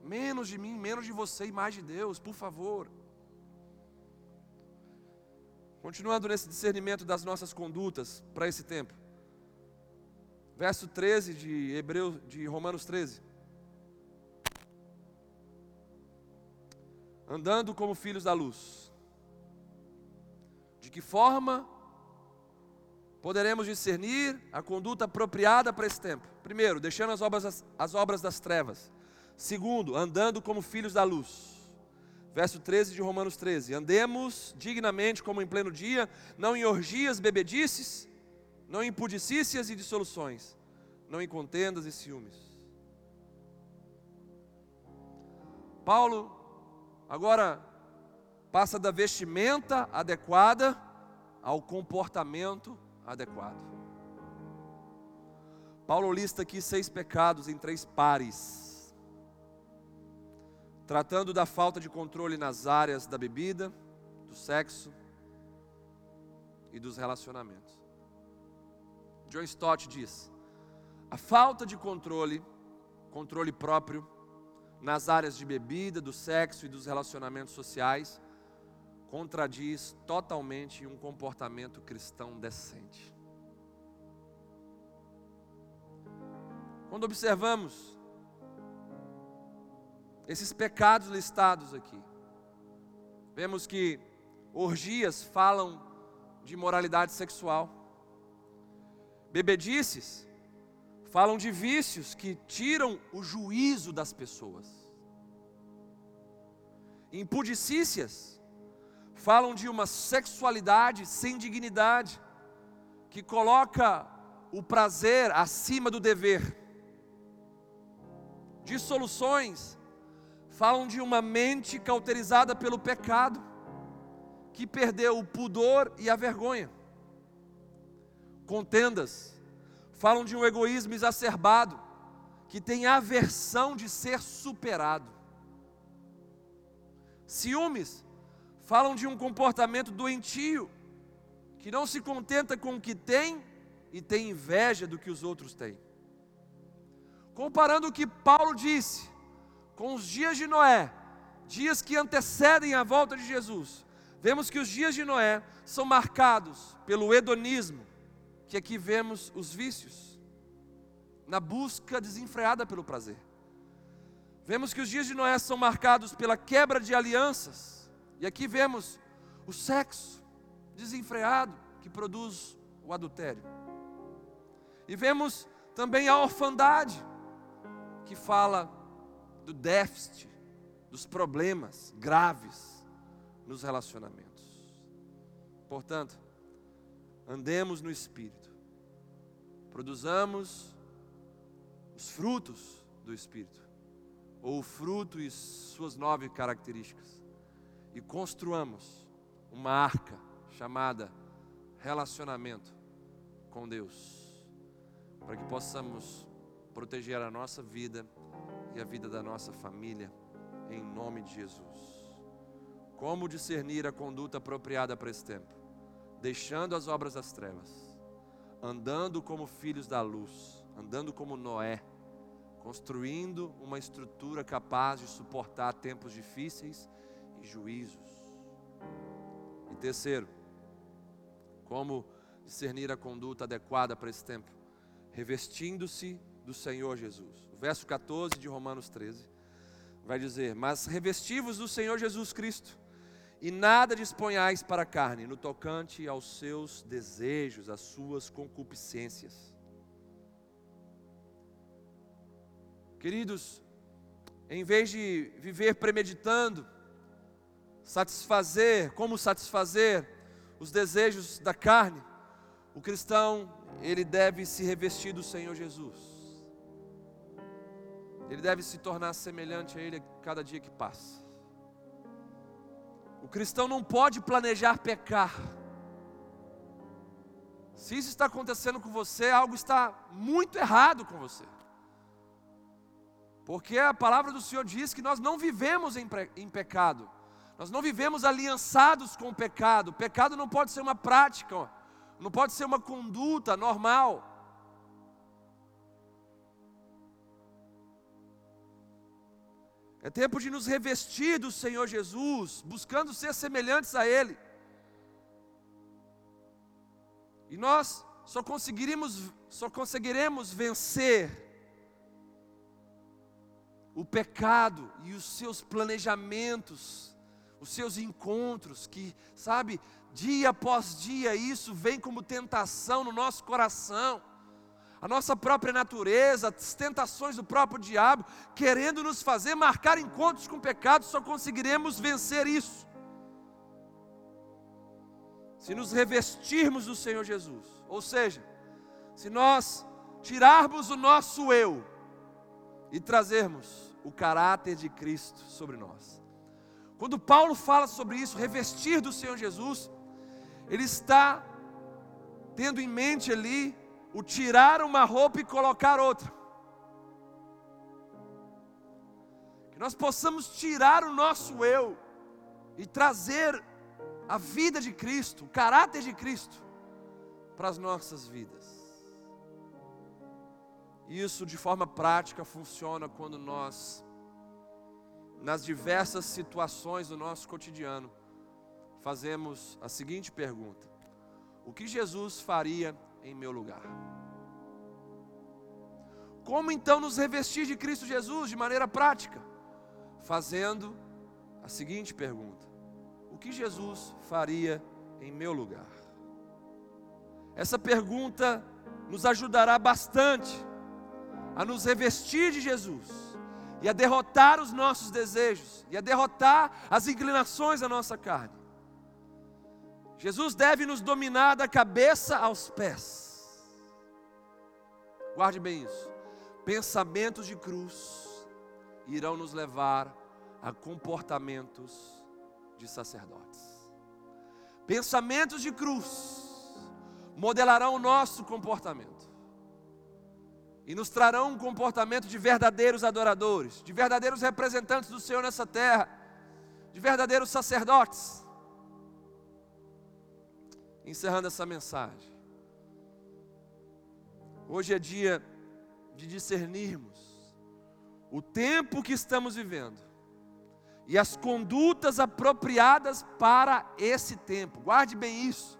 Menos de mim, menos de você e mais de Deus, por favor. Continuando nesse discernimento das nossas condutas para esse tempo. Verso 13 de Hebreus de Romanos 13. Andando como filhos da luz. De que forma poderemos discernir a conduta apropriada para esse tempo? Primeiro, deixando as obras, as obras das trevas. Segundo, andando como filhos da luz. Verso 13 de Romanos 13: Andemos dignamente como em pleno dia, não em orgias, bebedices, não em pudicícias e dissoluções, não em contendas e ciúmes. Paulo agora passa da vestimenta adequada ao comportamento adequado. Paulo lista aqui seis pecados em três pares, tratando da falta de controle nas áreas da bebida, do sexo e dos relacionamentos. John Stott diz: a falta de controle, controle próprio, nas áreas de bebida, do sexo e dos relacionamentos sociais, contradiz totalmente um comportamento cristão decente. Quando observamos esses pecados listados aqui, vemos que orgias falam de moralidade sexual, bebedices falam de vícios que tiram o juízo das pessoas, impudicícias falam de uma sexualidade sem dignidade, que coloca o prazer acima do dever. Dissoluções falam de uma mente cauterizada pelo pecado, que perdeu o pudor e a vergonha. Contendas falam de um egoísmo exacerbado, que tem aversão de ser superado. Ciúmes falam de um comportamento doentio, que não se contenta com o que tem e tem inveja do que os outros têm. Comparando o que Paulo disse com os dias de Noé, dias que antecedem a volta de Jesus, vemos que os dias de Noé são marcados pelo hedonismo, que aqui vemos os vícios, na busca desenfreada pelo prazer. Vemos que os dias de Noé são marcados pela quebra de alianças, e aqui vemos o sexo desenfreado que produz o adultério. E vemos também a orfandade, que fala do déficit, dos problemas graves nos relacionamentos. Portanto, andemos no Espírito, produzamos os frutos do Espírito, ou o fruto e suas nove características e construamos uma arca chamada relacionamento com Deus, para que possamos proteger a nossa vida e a vida da nossa família, em nome de Jesus. Como discernir a conduta apropriada para esse tempo? Deixando as obras das trevas, andando como filhos da luz, andando como Noé, construindo uma estrutura capaz de suportar tempos difíceis e juízos. E terceiro, como discernir a conduta adequada para esse tempo? Revestindo-se do Senhor Jesus. O verso 14 de Romanos 13 vai dizer: Mas revestivos do Senhor Jesus Cristo, e nada disponhais para a carne, no tocante aos seus desejos, às suas concupiscências. Queridos, em vez de viver premeditando, satisfazer, como satisfazer os desejos da carne, o cristão, ele deve se revestir do Senhor Jesus. Ele deve se tornar semelhante a Ele cada dia que passa. O cristão não pode planejar pecar. Se isso está acontecendo com você, algo está muito errado com você. Porque a palavra do Senhor diz que nós não vivemos em, em pecado. Nós não vivemos aliançados com o pecado. Pecado não pode ser uma prática, não pode ser uma conduta normal. É tempo de nos revestir do Senhor Jesus, buscando ser semelhantes a Ele. E nós só conseguiremos, só conseguiremos vencer o pecado e os seus planejamentos os seus encontros, que, sabe, dia após dia isso vem como tentação no nosso coração. A nossa própria natureza, as tentações do próprio diabo, querendo nos fazer marcar encontros com o pecado, só conseguiremos vencer isso. Se nos revestirmos do Senhor Jesus, ou seja, se nós tirarmos o nosso eu e trazermos o caráter de Cristo sobre nós. Quando Paulo fala sobre isso, revestir do Senhor Jesus, ele está tendo em mente ali o tirar uma roupa e colocar outra. Que nós possamos tirar o nosso eu e trazer a vida de Cristo, o caráter de Cristo para as nossas vidas. Isso de forma prática funciona quando nós, nas diversas situações do nosso cotidiano, fazemos a seguinte pergunta: O que Jesus faria em meu lugar? Como então nos revestir de Cristo Jesus de maneira prática? Fazendo a seguinte pergunta: O que Jesus faria em meu lugar? Essa pergunta nos ajudará bastante a nos revestir de Jesus e a derrotar os nossos desejos e a derrotar as inclinações da nossa carne. Jesus deve nos dominar da cabeça aos pés. Guarde bem isso. Pensamentos de cruz irão nos levar a comportamentos de sacerdotes. Pensamentos de cruz modelarão o nosso comportamento e nos trarão um comportamento de verdadeiros adoradores, de verdadeiros representantes do Senhor nessa terra, de verdadeiros sacerdotes encerrando essa mensagem. Hoje é dia de discernirmos o tempo que estamos vivendo e as condutas apropriadas para esse tempo. Guarde bem isso.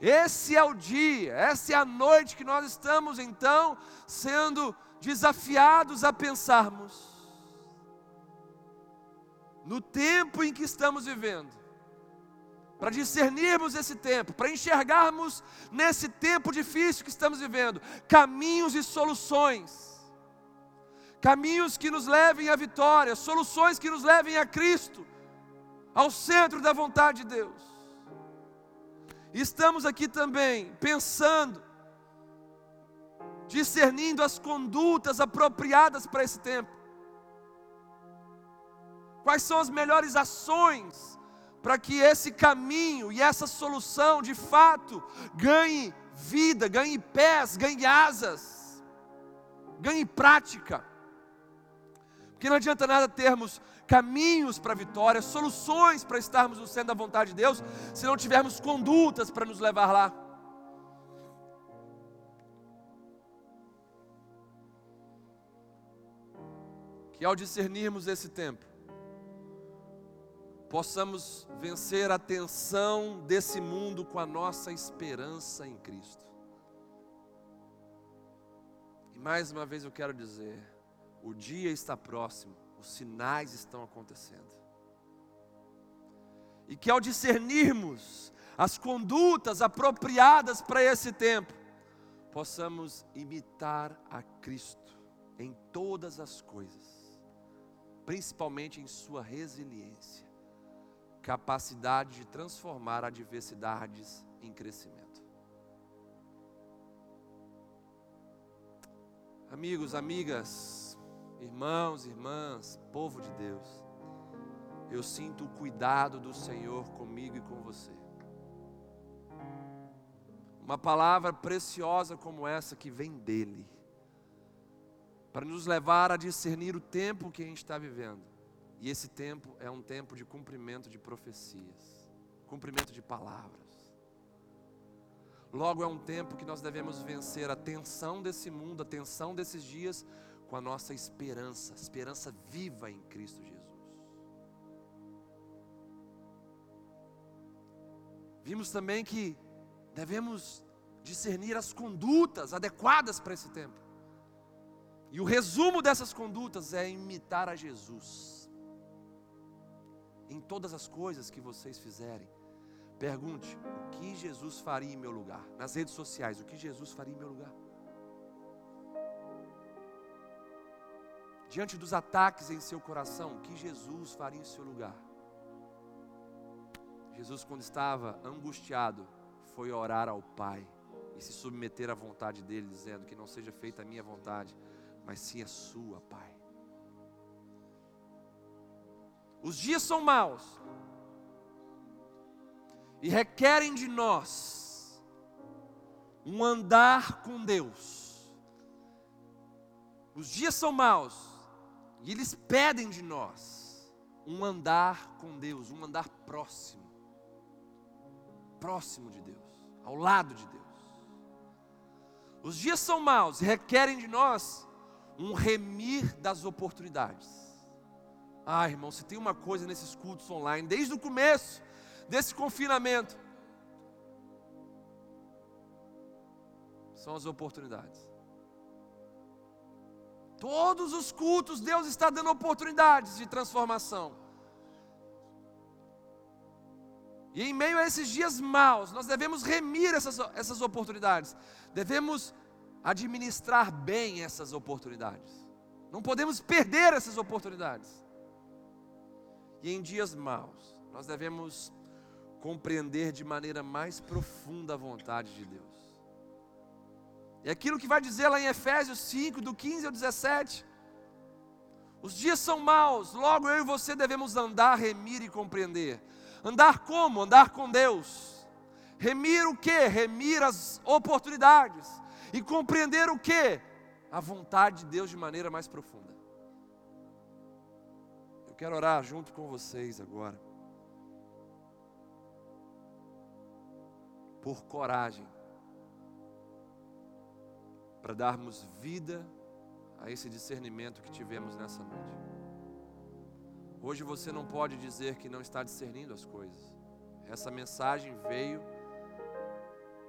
Esse é o dia, essa é a noite que nós estamos então sendo desafiados a pensarmos no tempo em que estamos vivendo para discernirmos esse tempo, para enxergarmos nesse tempo difícil que estamos vivendo, caminhos e soluções. Caminhos que nos levem à vitória, soluções que nos levem a Cristo, ao centro da vontade de Deus. Estamos aqui também pensando, discernindo as condutas apropriadas para esse tempo. Quais são as melhores ações para que esse caminho e essa solução de fato ganhe vida, ganhe pés, ganhe asas, ganhe prática. Porque não adianta nada termos caminhos para a vitória, soluções para estarmos no centro da vontade de Deus, se não tivermos condutas para nos levar lá. Que ao discernirmos esse tempo, possamos vencer a tensão desse mundo com a nossa esperança em Cristo. E mais uma vez eu quero dizer: o dia está próximo, os sinais estão acontecendo. E que ao discernirmos as condutas apropriadas para esse tempo, possamos imitar a Cristo em todas as coisas, principalmente em sua resiliência capacidade de transformar adversidades em crescimento. Amigos, amigas, irmãos, irmãs, povo de Deus, eu sinto o cuidado do Senhor comigo e com você. Uma palavra preciosa como essa que vem dEle, para nos levar a discernir o tempo que a gente está vivendo e esse tempo é um tempo de cumprimento de profecias, cumprimento de palavras. Logo é um tempo que nós devemos vencer a tensão desse mundo, a tensão desses dias, com a nossa esperança, esperança viva em Cristo Jesus. Vimos também que devemos discernir as condutas adequadas para esse tempo. E o resumo dessas condutas é imitar a Jesus em todas as coisas que vocês fizerem, pergunte o que Jesus faria em meu lugar. Nas redes sociais, o que Jesus faria em meu lugar. Diante dos ataques em seu coração, o que Jesus faria em seu lugar. Jesus, quando estava angustiado, foi orar ao Pai e se submeter à vontade dele, dizendo que não seja feita a minha vontade, mas sim a sua, Pai. Os dias são maus e requerem de nós um andar com Deus. Os dias são maus e eles pedem de nós um andar com Deus, um andar próximo próximo de Deus, ao lado de Deus. Os dias são maus e requerem de nós um remir das oportunidades. Ah, irmão, se tem uma coisa nesses cultos online, desde o começo desse confinamento, são as oportunidades. Todos os cultos, Deus está dando oportunidades de transformação. E em meio a esses dias maus, nós devemos remir essas, essas oportunidades, devemos administrar bem essas oportunidades, não podemos perder essas oportunidades. E em dias maus, nós devemos compreender de maneira mais profunda a vontade de Deus. É aquilo que vai dizer lá em Efésios 5, do 15 ao 17. Os dias são maus, logo eu e você devemos andar, remir e compreender. Andar como? Andar com Deus. Remir o que? Remir as oportunidades. E compreender o que? A vontade de Deus de maneira mais profunda. Eu quero orar junto com vocês agora. Por coragem. Para darmos vida a esse discernimento que tivemos nessa noite. Hoje você não pode dizer que não está discernindo as coisas. Essa mensagem veio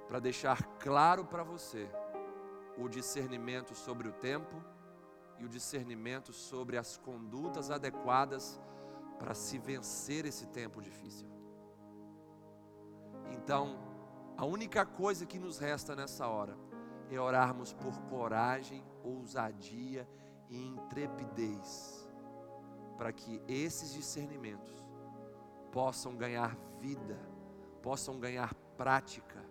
para deixar claro para você o discernimento sobre o tempo e o discernimento sobre as condutas adequadas para se vencer esse tempo difícil. Então, a única coisa que nos resta nessa hora é orarmos por coragem, ousadia e intrepidez para que esses discernimentos possam ganhar vida, possam ganhar prática,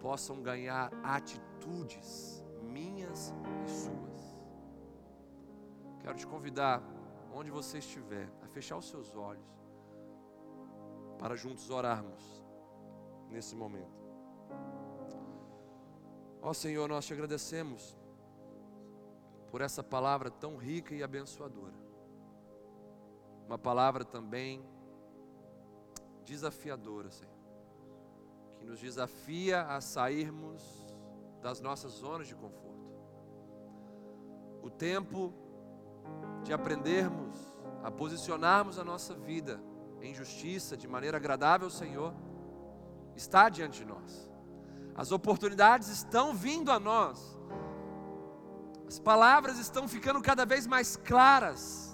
possam ganhar atitudes minhas e suas. Quero te convidar, onde você estiver, a fechar os seus olhos, para juntos orarmos nesse momento. Ó Senhor, nós te agradecemos por essa palavra tão rica e abençoadora uma palavra também desafiadora, Senhor, que nos desafia a sairmos das nossas zonas de conforto. O tempo de aprendermos a posicionarmos a nossa vida em justiça, de maneira agradável ao Senhor, está diante de nós. As oportunidades estão vindo a nós. As palavras estão ficando cada vez mais claras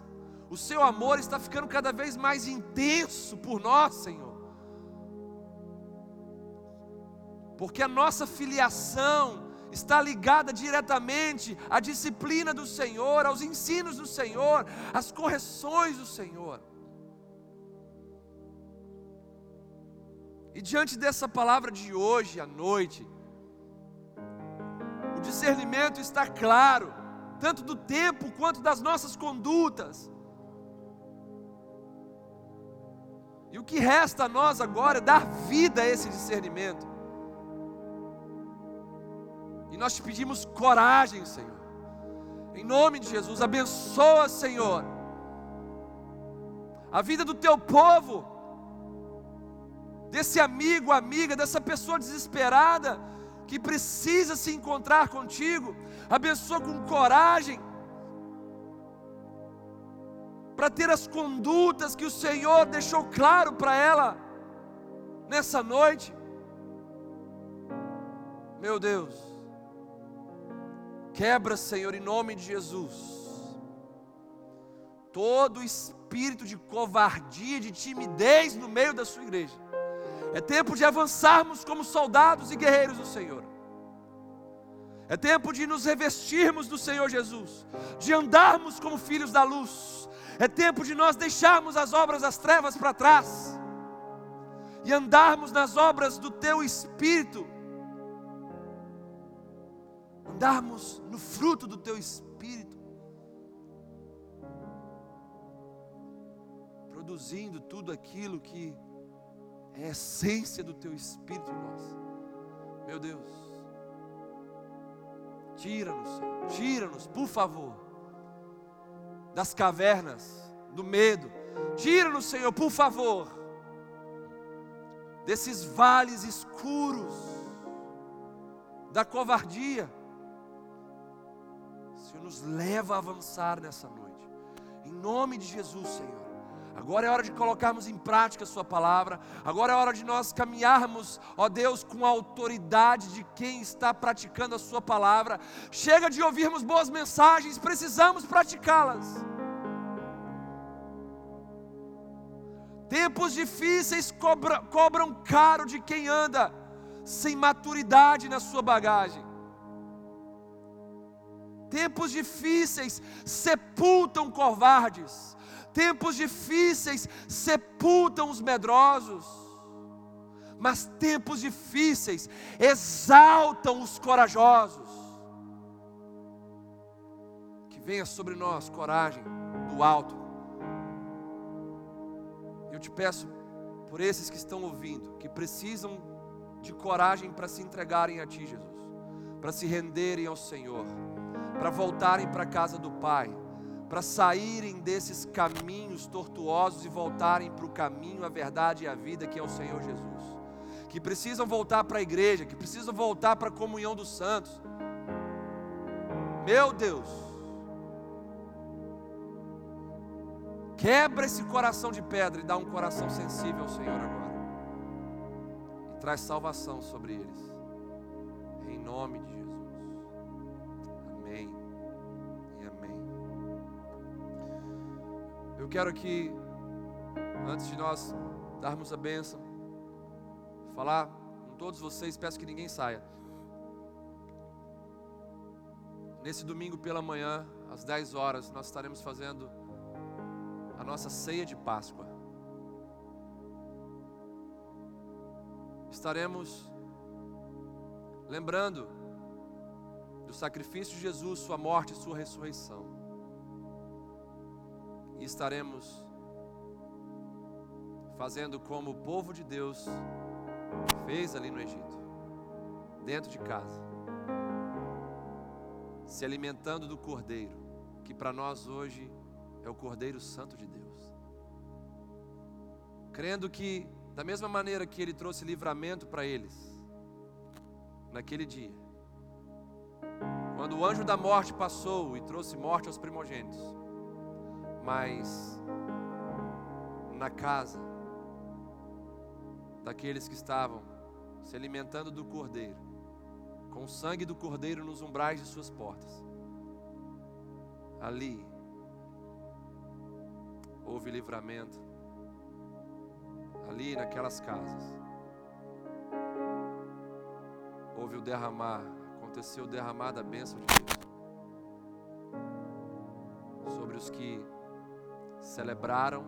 o seu amor está ficando cada vez mais intenso por nós, Senhor. Porque a nossa filiação está ligada diretamente à disciplina do Senhor, aos ensinos do Senhor, às correções do Senhor. E diante dessa palavra de hoje à noite, o discernimento está claro, tanto do tempo quanto das nossas condutas. E o que resta a nós agora é dar vida a esse discernimento. E nós te pedimos coragem, Senhor. Em nome de Jesus, abençoa, Senhor, a vida do teu povo, desse amigo, amiga, dessa pessoa desesperada que precisa se encontrar contigo. Abençoa com coragem para ter as condutas que o Senhor deixou claro para ela nessa noite. Meu Deus, quebra, Senhor, em nome de Jesus, todo espírito de covardia, de timidez no meio da sua igreja. É tempo de avançarmos como soldados e guerreiros do Senhor. É tempo de nos revestirmos do Senhor Jesus, de andarmos como filhos da luz é tempo de nós deixarmos as obras das trevas para trás e andarmos nas obras do Teu Espírito. Andarmos no fruto do teu espírito, produzindo tudo aquilo que é a essência do teu espírito em nós. Meu Deus, tira-nos, Senhor, tira-nos, por favor, das cavernas do medo, tira-nos, Senhor, por favor, desses vales escuros da covardia. Senhor, nos leva a avançar nessa noite, em nome de Jesus, Senhor. Agora é hora de colocarmos em prática a Sua palavra. Agora é hora de nós caminharmos, ó Deus, com a autoridade de quem está praticando a Sua palavra. Chega de ouvirmos boas mensagens, precisamos praticá-las. Tempos difíceis cobra, cobram caro de quem anda sem maturidade na sua bagagem. Tempos difíceis sepultam covardes Tempos difíceis sepultam os medrosos, mas tempos difíceis exaltam os corajosos. Que venha sobre nós coragem do alto. Eu te peço por esses que estão ouvindo, que precisam de coragem para se entregarem a Ti, Jesus, para se renderem ao Senhor, para voltarem para a casa do Pai para saírem desses caminhos tortuosos e voltarem para o caminho, a verdade e a vida que é o Senhor Jesus. Que precisam voltar para a igreja, que precisam voltar para a comunhão dos santos. Meu Deus, quebra esse coração de pedra e dá um coração sensível ao Senhor agora. E traz salvação sobre eles. Em nome de Eu quero aqui, antes de nós darmos a bênção, falar com todos vocês, peço que ninguém saia. Nesse domingo pela manhã, às 10 horas, nós estaremos fazendo a nossa ceia de Páscoa. Estaremos lembrando do sacrifício de Jesus, Sua morte e Sua ressurreição e estaremos fazendo como o povo de Deus fez ali no Egito, dentro de casa, se alimentando do Cordeiro, que para nós hoje é o Cordeiro Santo de Deus, crendo que, da mesma maneira que Ele trouxe livramento para eles, naquele dia, quando o anjo da morte passou e trouxe morte aos primogênitos, mas na casa daqueles que estavam se alimentando do cordeiro, com o sangue do cordeiro nos umbrais de suas portas. Ali houve livramento, ali naquelas casas houve o derramar, aconteceu o derramar da bênção de Deus sobre os que celebraram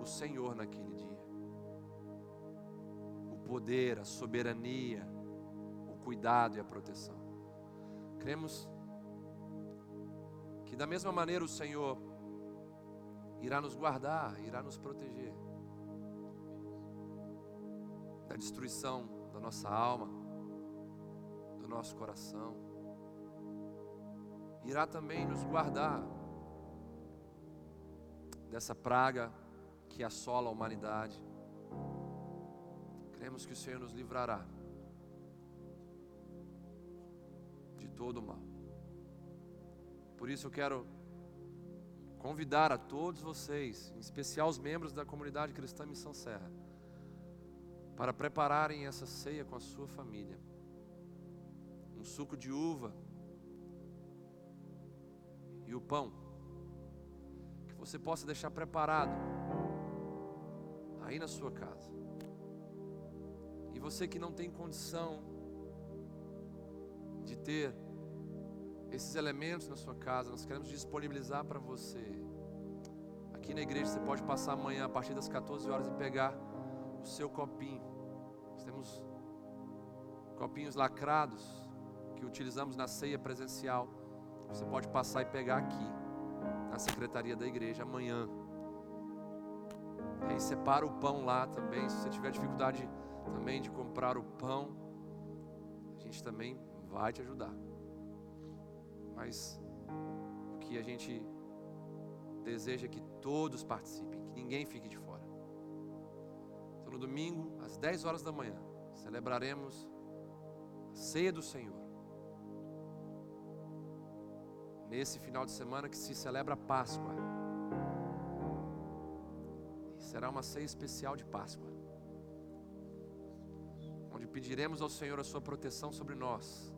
o Senhor naquele dia. O poder, a soberania, o cuidado e a proteção. Cremos que da mesma maneira o Senhor irá nos guardar, irá nos proteger da destruição da nossa alma, do nosso coração. Irá também nos guardar dessa praga que assola a humanidade. Cremos que o Senhor nos livrará de todo o mal. Por isso eu quero convidar a todos vocês, em especial os membros da comunidade cristã Missão Serra, para prepararem essa ceia com a sua família. Um suco de uva e o pão você possa deixar preparado aí na sua casa. E você que não tem condição de ter esses elementos na sua casa, nós queremos disponibilizar para você. Aqui na igreja você pode passar amanhã a partir das 14 horas e pegar o seu copinho. Nós temos copinhos lacrados que utilizamos na ceia presencial, você pode passar e pegar aqui, na secretaria da igreja, amanhã. E aí separa o pão lá também. Se você tiver dificuldade também de comprar o pão, a gente também vai te ajudar. Mas o que a gente deseja é que todos participem, que ninguém fique de fora. Então no domingo, às 10 horas da manhã, celebraremos a ceia do Senhor. Nesse final de semana que se celebra a Páscoa. E será uma ceia especial de Páscoa. Onde pediremos ao Senhor a sua proteção sobre nós.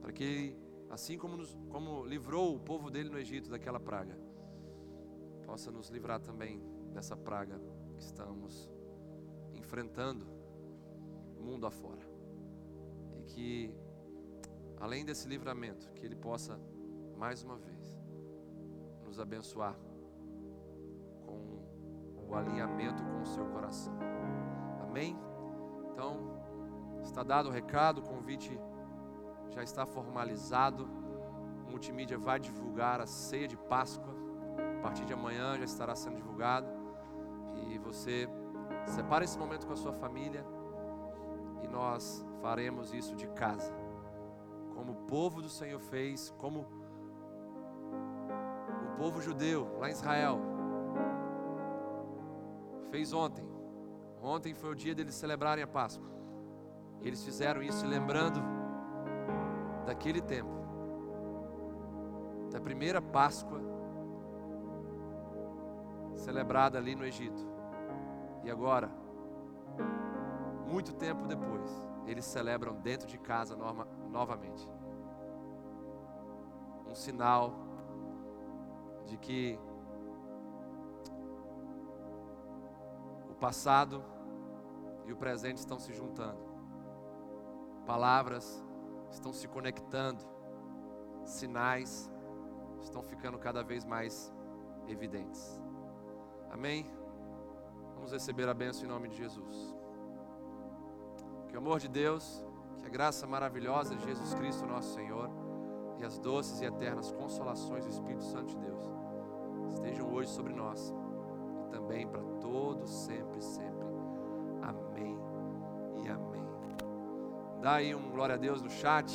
Para que assim como, nos, como livrou o povo dele no Egito daquela praga, possa nos livrar também dessa praga que estamos enfrentando mundo afora. E que, além desse livramento, que Ele possa, mais uma vez, nos abençoar com o alinhamento com o seu coração. Amém? Então, está dado o recado, o convite já está formalizado. O multimídia vai divulgar a ceia de Páscoa. A partir de amanhã já estará sendo divulgado. E você separa esse momento com a sua família e nós faremos isso de casa. Como o povo do Senhor fez, como povo judeu lá em Israel fez ontem. Ontem foi o dia deles celebrarem a Páscoa. Eles fizeram isso lembrando daquele tempo, da primeira Páscoa celebrada ali no Egito. E agora, muito tempo depois, eles celebram dentro de casa novamente. Um sinal de que o passado e o presente estão se juntando. Palavras estão se conectando. Sinais estão ficando cada vez mais evidentes. Amém? Vamos receber a bênção em nome de Jesus. Que o amor de Deus, que a graça maravilhosa de Jesus Cristo, nosso Senhor, e as doces e eternas consolações do Espírito Santo de Deus estejam hoje sobre nós e também para todos, sempre, sempre. Amém e amém. Dá aí um glória a Deus no chat,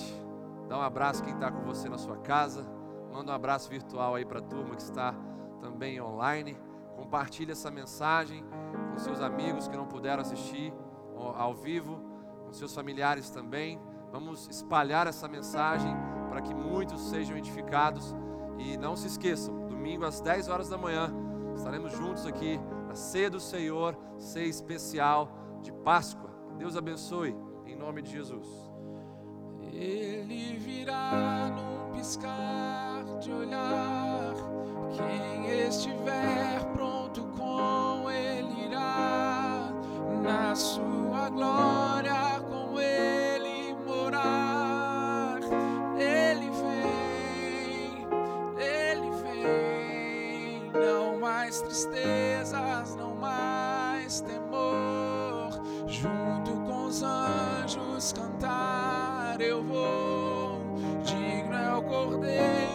dá um abraço quem está com você na sua casa, manda um abraço virtual aí para a turma que está também online. Compartilhe essa mensagem com seus amigos que não puderam assistir ao vivo, com seus familiares também. Vamos espalhar essa mensagem para que muitos sejam edificados. E não se esqueçam, domingo às 10 horas da manhã, estaremos juntos aqui na ceia do Senhor, ceia especial de Páscoa. Deus abençoe, em nome de Jesus. Ele virá num piscar de olhar. Quem estiver pronto com ele irá na sua glória eu vou. Digno é o cordeiro